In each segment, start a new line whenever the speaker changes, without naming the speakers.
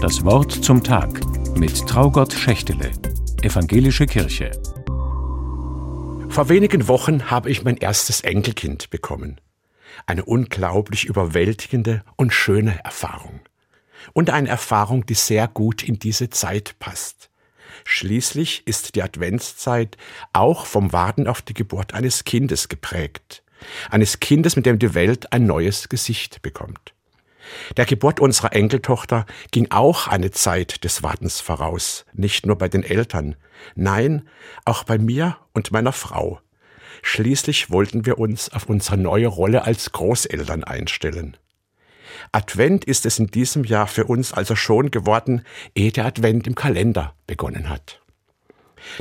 Das Wort zum Tag mit Traugott Schächtele, Evangelische Kirche.
Vor wenigen Wochen habe ich mein erstes Enkelkind bekommen. Eine unglaublich überwältigende und schöne Erfahrung. Und eine Erfahrung, die sehr gut in diese Zeit passt. Schließlich ist die Adventszeit auch vom Warten auf die Geburt eines Kindes geprägt. Eines Kindes, mit dem die Welt ein neues Gesicht bekommt. Der Geburt unserer Enkeltochter ging auch eine Zeit des Wartens voraus, nicht nur bei den Eltern, nein, auch bei mir und meiner Frau. Schließlich wollten wir uns auf unsere neue Rolle als Großeltern einstellen. Advent ist es in diesem Jahr für uns also schon geworden, ehe der Advent im Kalender begonnen hat.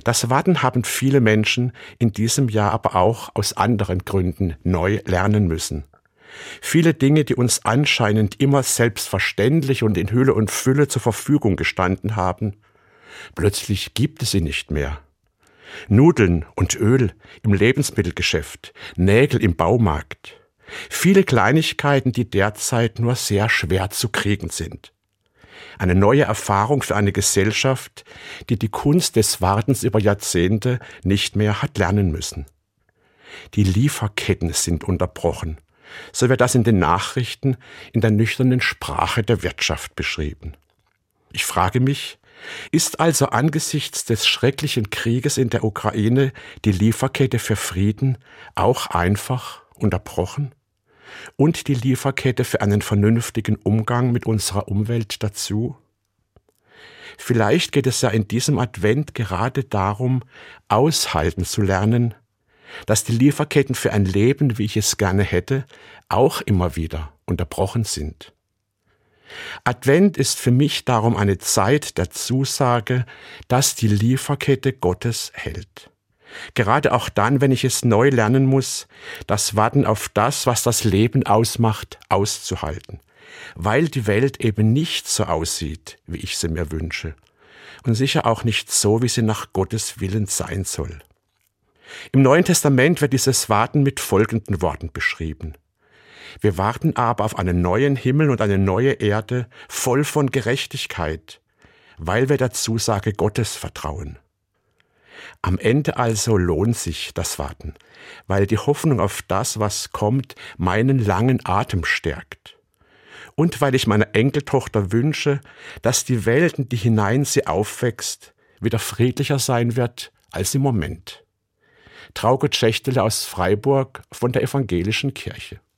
Das Warten haben viele Menschen in diesem Jahr aber auch aus anderen Gründen neu lernen müssen. Viele Dinge, die uns anscheinend immer selbstverständlich und in Hülle und Fülle zur Verfügung gestanden haben, plötzlich gibt es sie nicht mehr. Nudeln und Öl im Lebensmittelgeschäft, Nägel im Baumarkt, Viele Kleinigkeiten, die derzeit nur sehr schwer zu kriegen sind. Eine neue Erfahrung für eine Gesellschaft, die die Kunst des Wartens über Jahrzehnte nicht mehr hat lernen müssen. Die Lieferketten sind unterbrochen. So wird das in den Nachrichten in der nüchternen Sprache der Wirtschaft beschrieben. Ich frage mich, ist also angesichts des schrecklichen Krieges in der Ukraine die Lieferkette für Frieden auch einfach unterbrochen? Und die Lieferkette für einen vernünftigen Umgang mit unserer Umwelt dazu? Vielleicht geht es ja in diesem Advent gerade darum, aushalten zu lernen, dass die Lieferketten für ein Leben, wie ich es gerne hätte, auch immer wieder unterbrochen sind. Advent ist für mich darum eine Zeit der Zusage, dass die Lieferkette Gottes hält. Gerade auch dann, wenn ich es neu lernen muss, das Warten auf das, was das Leben ausmacht, auszuhalten. Weil die Welt eben nicht so aussieht, wie ich sie mir wünsche. Und sicher auch nicht so, wie sie nach Gottes Willen sein soll. Im Neuen Testament wird dieses Warten mit folgenden Worten beschrieben. Wir warten aber auf einen neuen Himmel und eine neue Erde, voll von Gerechtigkeit, weil wir der Zusage Gottes vertrauen. Am Ende also lohnt sich das Warten, weil die Hoffnung auf das, was kommt, meinen langen Atem stärkt. Und weil ich meiner Enkeltochter wünsche, dass die Welt, in die hinein sie aufwächst, wieder friedlicher sein wird als im Moment. Trauke Schächtele aus Freiburg von der Evangelischen Kirche.